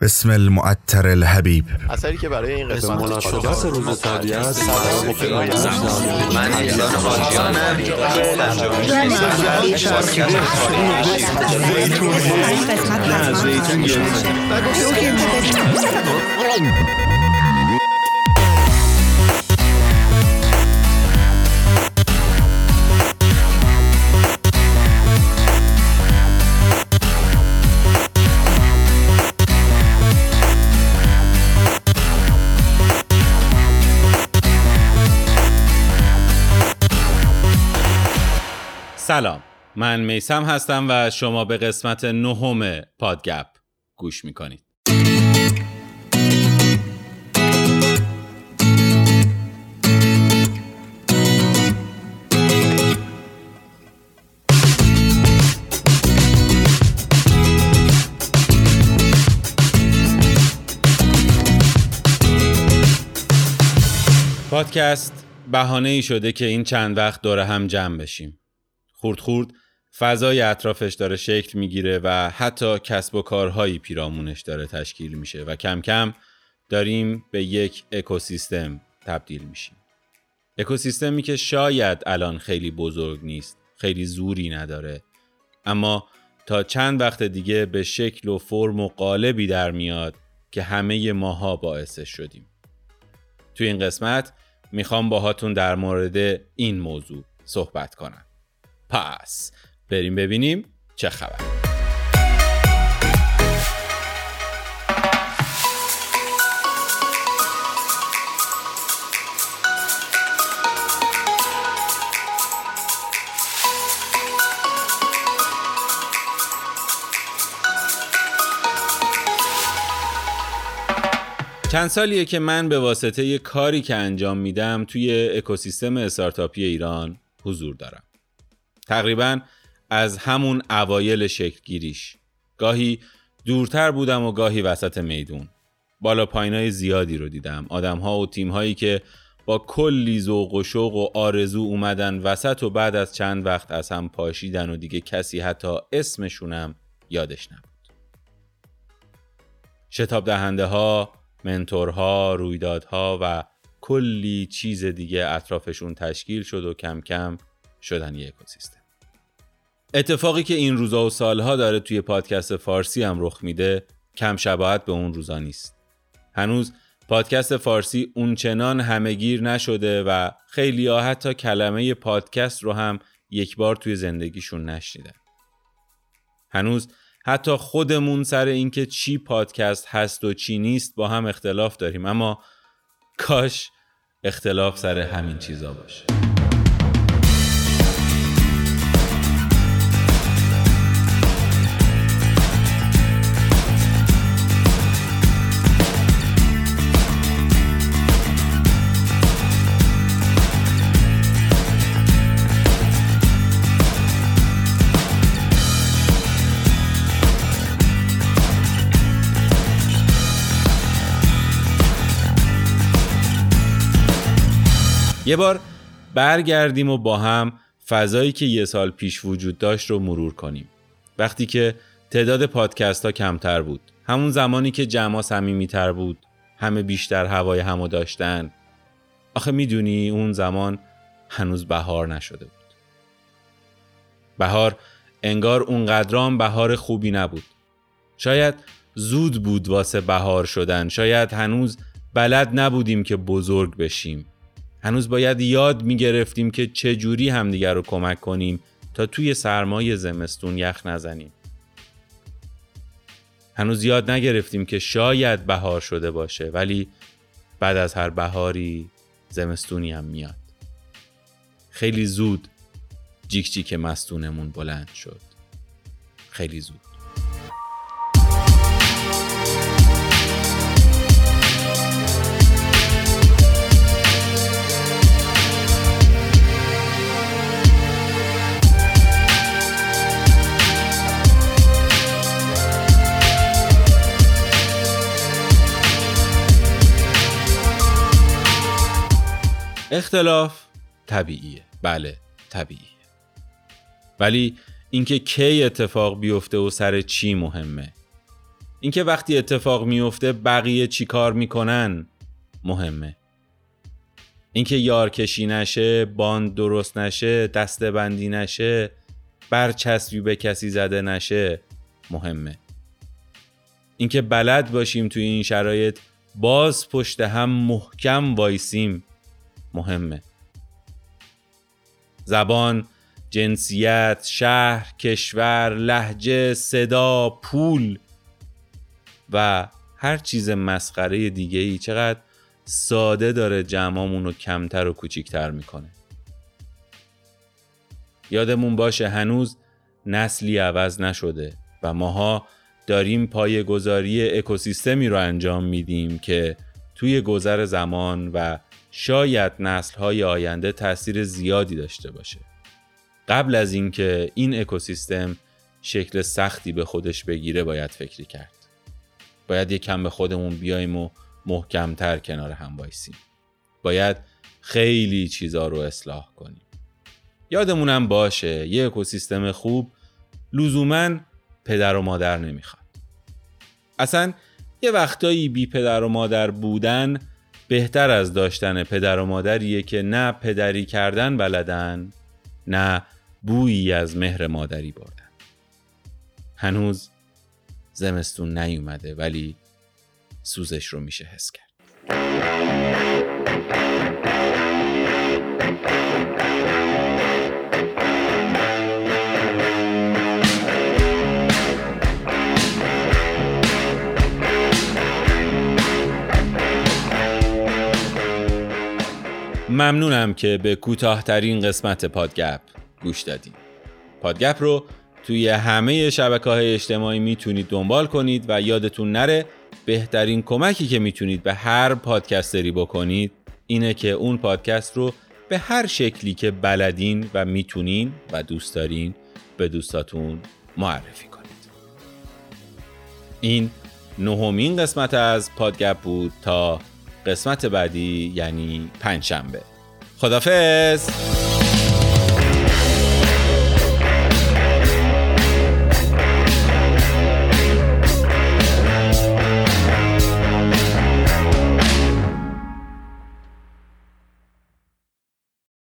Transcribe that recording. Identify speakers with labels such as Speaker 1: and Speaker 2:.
Speaker 1: بسم المعطر الحبیب
Speaker 2: اثری که برای این قسمت
Speaker 3: روز طبیعت
Speaker 4: سلام. من میسم هستم و شما به قسمت نهم پادگپ گوش می‌کنید. پادکست بهانه ای شده که این چند وقت دور هم جمع بشیم. خورد خورد فضای اطرافش داره شکل می‌گیره و حتی کسب و کارهایی پیرامونش داره تشکیل میشه و کم کم داریم به یک اکوسیستم تبدیل میشیم. اکوسیستمی که شاید الان خیلی بزرگ نیست خیلی زوری نداره اما تا چند وقت دیگه به شکل و فرم و قالبی در میاد که همه ماها باعثش شدیم. توی این قسمت می‌خوام باهاتون در مورد این موضوع صحبت کنم. پس بریم ببینیم چه خبر چند سالیه که من به واسطه یه کاری که انجام میدم توی اکوسیستم استارتاپی ایران حضور دارم. تقریبا از همون اوایل شکل گیریش. گاهی دورتر بودم و گاهی وسط میدون. بالا پایینای زیادی رو دیدم. آدمها و تیمهایی که با کلی ذوق و شوق و آرزو اومدن وسط و بعد از چند وقت از هم پاشیدن و دیگه کسی حتی اسمشونم یادش نبود. شتاب دهنده ها، منتورها، رویدادها و کلی چیز دیگه اطرافشون تشکیل شد و کم کم شدن یک اکوسیستم. اتفاقی که این روزا و سالها داره توی پادکست فارسی هم رخ میده کم شباهت به اون روزا نیست. هنوز پادکست فارسی اونچنان همهگیر نشده و خیلی ها حتی کلمه پادکست رو هم یک بار توی زندگیشون نشنیدن. هنوز حتی خودمون سر اینکه چی پادکست هست و چی نیست با هم اختلاف داریم اما کاش اختلاف سر همین چیزا باشه یه بار برگردیم و با هم فضایی که یه سال پیش وجود داشت رو مرور کنیم. وقتی که تعداد پادکست ها کمتر بود. همون زمانی که جمع صمیمی تر بود. همه بیشتر هوای همو داشتن. آخه می‌دونی اون زمان هنوز بهار نشده بود. بهار انگار اونقدرام بهار خوبی نبود. شاید زود بود واسه بهار شدن. شاید هنوز بلد نبودیم که بزرگ بشیم. هنوز باید یاد می گرفتیم که چه جوری همدیگر رو کمک کنیم تا توی سرمای زمستون یخ نزنیم. هنوز یاد نگرفتیم که شاید بهار شده باشه ولی بعد از هر بهاری زمستونی هم میاد. خیلی زود جیک جیک مستونمون بلند شد. خیلی زود. اختلاف طبیعیه. بله طبیعیه. ولی اینکه کی اتفاق بیفته و سر چی مهمه. اینکه وقتی اتفاق میفته بقیه چی کار می‌کنن مهمه. اینکه یار کشی نشه باند درست نشه دسته بندی نشه برچسبی به کسی زده نشه مهمه. اینکه بلد باشیم توی این شرایط باز پشت هم محکم وایسیم. مهمه. زبان جنسیت شهر کشور لحجه صدا پول و هر چیز مسخره دیگه ای. چقدر ساده داره جمعامون رو کمتر و کوچیکتر می‌کنه. یادمون باشه هنوز نسلی عوض نشده و ماها داریم پای گذاری اکوسیستمی رو انجام میدیم که توی گذر زمان و شاید نسلهای آینده تاثیر زیادی داشته باشه. قبل از اینکه این اکوسیستم شکل سختی به خودش بگیره باید فکری کرد. باید یک کم به خودمون بیایم و محکمتر کنار هم بایسیم باید خیلی چیزا رو اصلاح کنیم. یادمونم باشه یه اکوسیستم خوب لزوما پدر و مادر نمی‌خواد. اصلا یه وقتایی بی پدر و مادر بودن بهتر از داشتن پدر و مادریه که نه پدری کردن بلدن نه بویی از مهر مادری بردن. هنوز زمستون نیومده ولی سوزش رو میشه حس کرد. ممنونم که به کوتاهترین قسمت پادگپ گوش دادیم پادگپ رو توی همه شبکه های اجتماعی می‌تونید دنبال کنید و یادتون نره بهترین کمکی که می‌تونید به هر پادکستری بکنید اینه که اون پادکست رو به هر شکلی که بلدین و می‌تونین و دوست دارین به دوستاتون معرفی کنید. این نهمین قسمت از پادگپ بود تا قسمت بعدی یعنی پنجشنبه. خدافز